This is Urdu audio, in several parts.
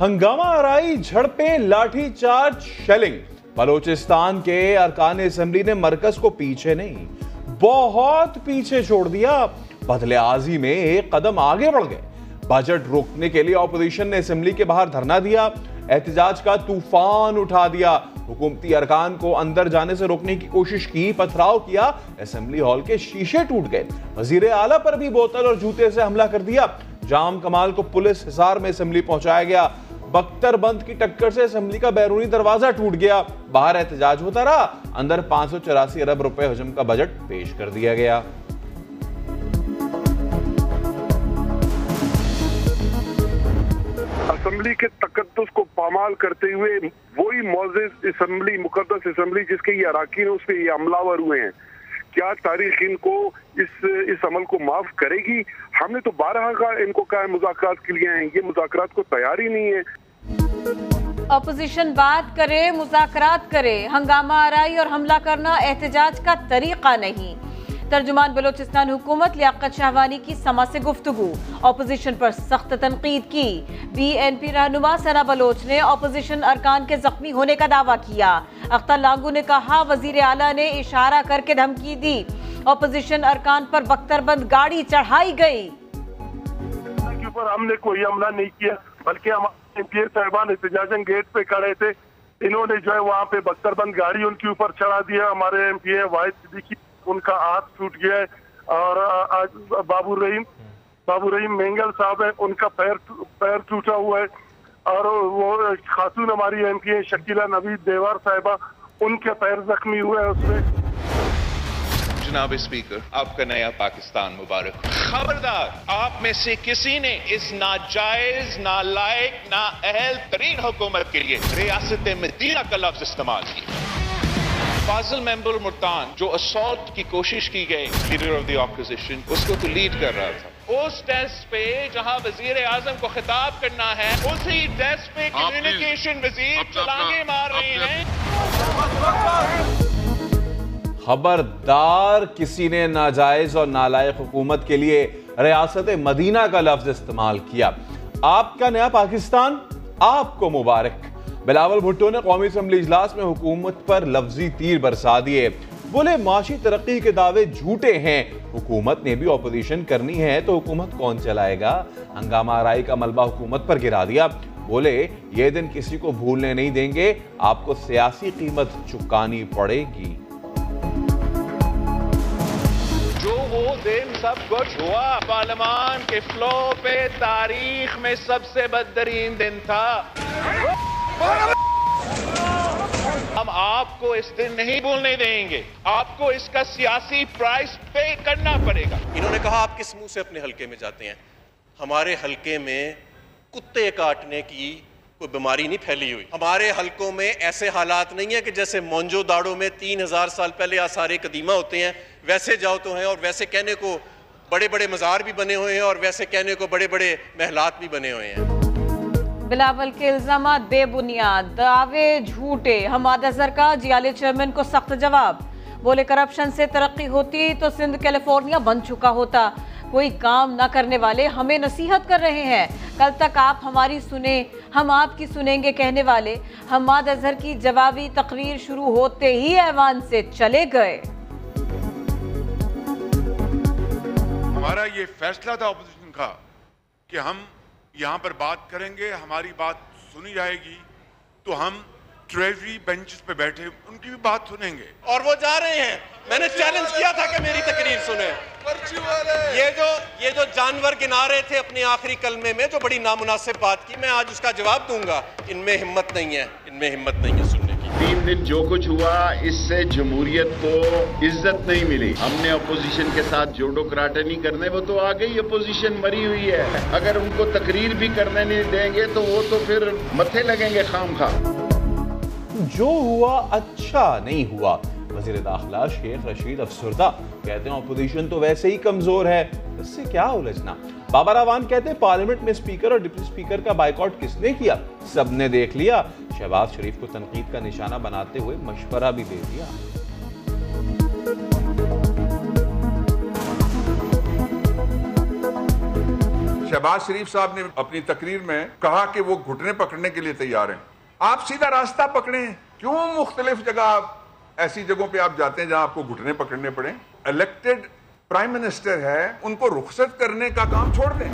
ہنگامہ آرائی جھڑپیں، لاٹھی چارج، شیلنگ۔ بلوچستان کے ارکان اسمبلی نے مرکز کو پیچھے نہیں، بہت پیچھے چھوڑ دیا۔ بدلے آزی میں ایک قدم آگے بڑھ گئے۔ بجٹ روکنے کے لیے اپوزیشن نے اسمبلی کے باہر دھرنا دیا، احتجاج کا طوفان اٹھا دیا۔ حکومتی ارکان کو اندر جانے سے روکنے کی کوشش کی، پتھراؤ کیا۔ اسمبلی ہال کے شیشے ٹوٹ گئے۔ وزیر اعلیٰ پر بھی بوتل اور جوتے سے حملہ کر دیا۔ جام کمال کو پولیس حصار میں اسمبلی پہنچایا گیا۔ بختر بند کی ٹکر سے اسمبلی کا بیرونی دروازہ ٹوٹ گیا۔ باہر احتجاج ہوتا رہا۔ اندر پانچ سو چوراسی ارب روپے حجم کا بجٹ پیش کر دیا گیا۔ اسمبلی کے تقدس کو پامال کرتے ہوئے وہی معزز اسمبلی، مقدس اسمبلی جس کے یہ اراکین اس پہ یہ عملاور ہوئے ہیں۔ کیا تاریخ ان کو اس اس عمل کو معاف کرے گی؟ ہم نے تو بارہ کا ان کو کہا مذاکرات کے لیے ہیں۔ یہ مذاکرات کو تیار ہی نہیں ہے۔ اپوزیشن بات کرے، مذاکرات کرے، ہنگامہ آرائی اور حملہ کرنا احتجاج کا طریقہ نہیں۔ ترجمان بلوچستان حکومت لیاقت شہوانی کی سما سے گفتگو۔ اپوزیشن پر سخت تنقید کی۔ بی این پی رہنما سنا بلوچ نے اپوزیشن ارکان کے زخمی ہونے کا دعویٰ کیا۔ اختر لانگو نے کہا، وزیر اعلیٰ نے اشارہ کر کے دھمکی دی۔ اپوزیشن ارکان پر بختر بند گاڑی چڑھائی گئی۔ ہم نے کوئی حملہ نہیں کیا، بلکہ ہمارے ایم پی اے صاحبان احتجاجن گیٹ پہ کھڑے تھے۔ انہوں نے جو ہے وہاں پہ بختر بند، گاڑی ان کے اوپر چڑھا دیا ہمارے ایم پی اے واحد صدیقی، ان کا ہاتھ ٹوٹ گیا ہے۔ اور آج بابو رحیم بابو رحیم مینگل صاحب ہے ان کا پیر پیر ٹوٹا ہوا ہے۔ اور وہ خاتون ہماری ایم پی اے شکیلہ نوید دیوار صاحبہ، ان کے پیر زخمی ہوئے ہیں اس میں۔ جناب اسپیکر آپ کا نیا پاکستان مبارک۔ خبردار آپ میں سے کسی نے اس ناجائز نالائق نااہل ترین حکومت کے لیے ریاست مدینہ کا لفظ استعمال کیا۔ فاضل ممبر مرتان جو اسالٹ کی کوشش کی گئی لیڈر آف دی اپوزیشن اس کو تو لیڈ کر رہا تھا۔ اس ٹیسٹ پہ جہاں وزیر اعظم کو خطاب کرنا ہے اسی ٹیسٹ پہ کمیونیکیشن وزیر چلانگے مار رہے ہیں۔ خبردار کسی نے ناجائز اور نالائق حکومت کے لیے ریاست مدینہ کا لفظ استعمال کیا۔ آپ کا نیا پاکستان، آپ کو مبارک۔ بلاول بھٹو نے قومی اسمبلی اجلاس میں حکومت پر لفظی تیر برسا دیے۔ بولے، معاشی ترقی کے دعوے جھوٹے ہیں۔ حکومت نے بھی اپوزیشن کرنی ہے تو حکومت کون چلائے گا؟ ہنگامہ آرائی کا ملبہ حکومت پر گرا دیا۔ بولے، یہ دن کسی کو بھولنے نہیں دیں گے۔ آپ کو سیاسی قیمت چکانی پڑے گی۔ جو وہ دن سب کچھ ہوا پارلیمان کے فلو پہ تاریخ میں سب سے بدترین دن تھا۔ ہم آپ کو اس دن نہیں بولنے دیں گے۔ آپ کو اس کا سیاسی پرائس پے کرنا پڑے گا۔ انہوں نے کہا، آپ کس منہ سے اپنے حلقے میں جاتے ہیں؟ ہمارے حلقے میں کتے کاٹنے کی کوئی بیماری نہیں پھیلی ہوئی۔ ہمارے حلقوں میں ایسے حالات نہیں ہیں کہ جیسے مونجو داڑوں میں تین ہزار سال پہلے آثار قدیمہ ہوتے ہیں، ویسے جاؤ تو ہیں اور ویسے کہنے کو بڑے بڑے مزار بھی بنے ہوئے ہیں اور ویسے کہنے کو بڑے بڑے محلات بھی بنے ہوئے ہیں۔ بلاول کے الزامات بے بنیاد، دعوے جھوٹے۔ حماد اظہر کا جیالے چیئرمین کو سخت جواب۔ بولے کرپشن سے ترقی ہوتی تو سندھ کیلیفورنیا بن چکا ہوتا۔ کوئی کام نہ کرنے والے ہمیں نصیحت کر رہے ہیں۔ کل تک آپ ہماری سنیں، ہم آپ کی سنیں گے کہنے والے۔ حماد اظہر کی جوابی تقریر شروع ہوتے ہی ایوان سے چلے گئے۔ ہمارا یہ فیصلہ تھا اپوزیشن کا کہ ہم یہاں پر بات کریں گے، ہماری بات سنی جائے گی۔ تو ہم ٹریجری بینچز پہ بیٹھے ان کی بھی بات سنیں گے۔ اور وہ جا رہے ہیں۔ میں نے چیلنج کیا تھا کہ میری تقریر سنیں۔ یہ جو یہ جو جانور گنا رہے تھے اپنے آخری کلمے میں جو بڑی نامناسب بات کی میں آج اس کا جواب دوں گا۔ ان میں ہمت نہیں ہے ان میں ہمت نہیں ہے سننے کی۔ تین دن جو کچھ ہوا اس سے جمہوریت کو عزت نہیں ملی۔ ہم نے اپوزیشن کے ساتھ جوڈو کراٹے نہیں کرنے وہ تو آگے ہی اپوزیشن مری ہوئی ہے۔ اگر ان کو تقریر بھی کرنے نہیں دیں گے تو وہ تو پھر متھے لگیں گے خام خواہ جو ہوا اچھا نہیں ہوا۔ وزیر داخلہ شیخ رشید افسردہ کہتے ہیں اپوزیشن تو ویسے ہی کمزور ہے، اس سے کیا الجھنا؟ بابا راوان کہتے ہیں پارلیمنٹ میں سپیکر اور ڈپٹی سپیکر کا بائیکاٹ کس نے کیا؟ سب نے دیکھ لیا۔ شہباز شریف کو تنقید کا نشانہ بناتے ہوئے مشورہ بھی دے دیا۔ شہباز شریف صاحب نے اپنی تقریر میں کہا کہ وہ گھٹنے پکڑنے کے لیے تیار ہیں۔ آپ سیدھا راستہ پکڑیں۔ کیوں مختلف جگہ آپ ایسی جگہوں پہ آپ جاتے ہیں جہاں آپ کو گھٹنے پکڑنے پڑیں؟ الیکٹڈ پرائم منسٹر ہے، ان کو رخصت کرنے کا کام چھوڑ دیں۔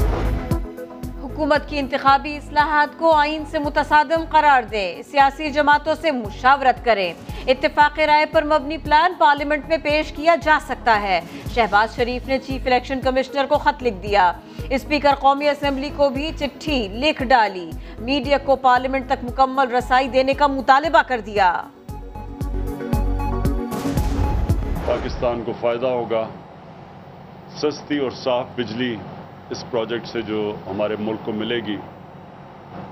حکومت کی انتخابی اصلاحات کو آئین سے متصادم قرار دے، سیاسی جماعتوں سے مشاورت کریں اتفاق رائے پر مبنی پلان پارلیمنٹ میں پیش کیا جا سکتا ہے۔ شہباز شریف نے چیف الیکشن کمشنر کو خط لکھ دیا۔ اسپیکر قومی اسمبلی کو بھی چٹھی لکھ ڈالی۔ میڈیا کو پارلیمنٹ تک مکمل رسائی دینے کا مطالبہ کر دیا۔ پاکستان کو فائدہ ہوگا۔ سستی اور صاف بجلی اس پروجیکٹ سے جو ہمارے ملک کو ملے گی،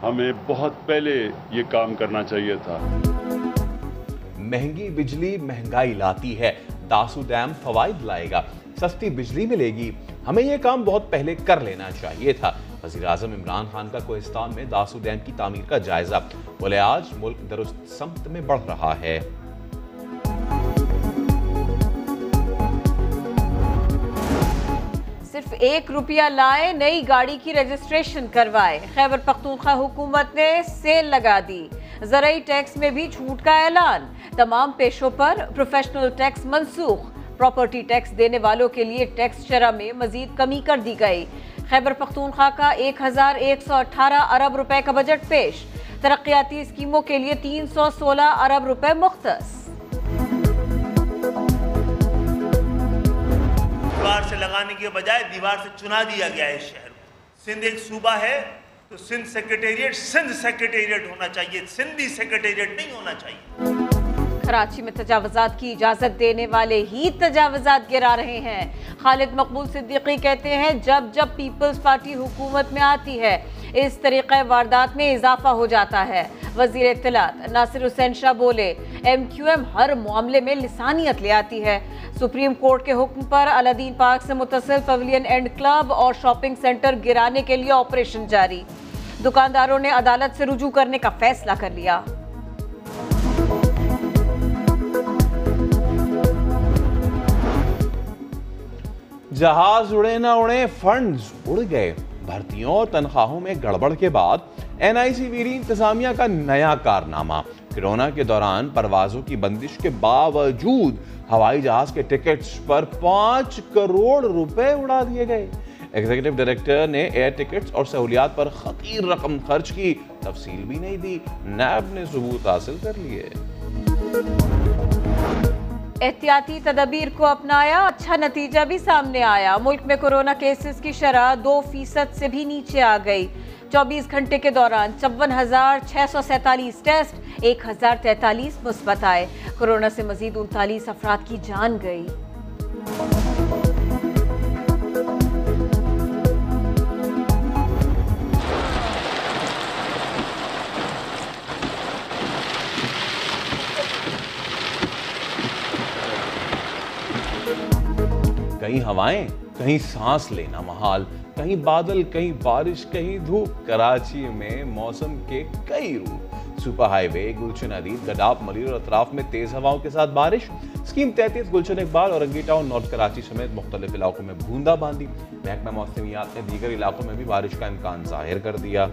ہمیں بہت پہلے یہ کام کرنا چاہیے تھا۔ مہنگی بجلی مہنگائی لاتی ہے، داسو ڈیم فوائد لائے گا، سستی بجلی ملے گی۔ ہمیں یہ کام بہت پہلے کر لینا چاہیے تھا۔ وزیراعظم عمران خان کا کوہستان میں داسو ڈیم کی تعمیر کا جائزہ، بولے آج ملک درست سمت میں بڑھ رہا ہے۔ صرف ایک روپیہ لائے، نئی گاڑی کی ریجسٹریشن کروائے۔ خیبر پختونخوا حکومت نے سیل لگا دی۔ زرعی ٹیکس میں بھی چھوٹ کا اعلان۔ تمام پیشوں پر پروفیشنل ٹیکس منسوخ۔ پراپرٹی ٹیکس دینے والوں کے لیے ٹیکس شرح میں مزید کمی کر دی گئی۔ خیبر پختونخوا کا ایک ہزار ایک سو اٹھارہ ارب روپے کا بجٹ پیش۔ ترقیاتی اسکیموں کے لیے تین سو سولہ ارب روپے مختص۔ لگانے کے بجائے دیوار سے چنا دیا گیا ہے شہر کو۔ سندھ ایک صوبہ ہے، تو سندھ سیکرٹیریٹ سندھ سیکرٹیریٹ ہونا چاہیے۔ سندھی سیکرٹیریٹ نہیں ہونا چاہیے۔ کراچی میں تجاوزات کی اجازت دینے والے ہی تجاوزات گرا رہے ہیں۔ خالد مقبول صدیقی کہتے ہیں، جب جب پیپلز پارٹی حکومت میں آتی ہے، اس طریقہ واردات میں اضافہ ہو جاتا ہے۔ وزیر اطلاعات، ناصر حسین شاہ بولے ایم کیو ایم ہر معاملے میں لسانیت لے آتی ہے۔ سپریم کورٹ کے حکم پر الادین پارک سے متصل پویلین اینڈ کلب اور شاپنگ سینٹر گرانے کے لیے آپریشن جاری۔ دکانداروں نے عدالت سے رجوع کرنے کا فیصلہ کر لیا۔ جہاز اڑے نہ اڑے فنڈز اڑ گئے۔ بھرتیوں اور تنخواہوں میں گڑبڑ کے بعد این آئی سی ویری انتظامیہ کا نیا کارنامہ۔ کرونا کے دوران پروازوں کی بندش کے باوجود ہوائی جہاز کے ٹکٹس پر پانچ کروڑ روپے اڑا دیے گئے۔ ایگزیکٹو ڈائریکٹر نے ایئر ٹکٹس اور سہولیات پر خطیر رقم خرچ کی تفصیل بھی نہیں دی۔ نیب نے ثبوت حاصل کر لیے۔ احتیاطی تدابیر کو اپنایا اچھا نتیجہ بھی سامنے آیا۔ ملک میں کرونا کیسز کی شرح دو فیصد سے بھی نیچے آ گئی۔ چوبیس گھنٹے کے دوران چون ہزار چھ سو سینتالیس ٹیسٹ، ایک ہزار تینتالیس مثبت آئے۔ کورونا سے مزید انتالیس افراد کی جان گئی۔ کئی ہوائیں؟ کہیں سانس لینا محال، کہیں بادل، کہیں بارش، کہیں دھوپ۔ کراچی میں موسم کے کئی روپ۔ سپر ہائی وے، گلچن عدید گڈاب ملیر اور اطراف میں تیز ہواؤں کے ساتھ بارش۔ سکیم تیتیس گلچن اقبال اور انگی ٹاؤن نورٹ کراچی سمیت مختلف علاقوں میں بھوندہ باندھی محکمہ موسمیات نے دیگر علاقوں میں بھی بارش کا امکان ظاہر کر دیا۔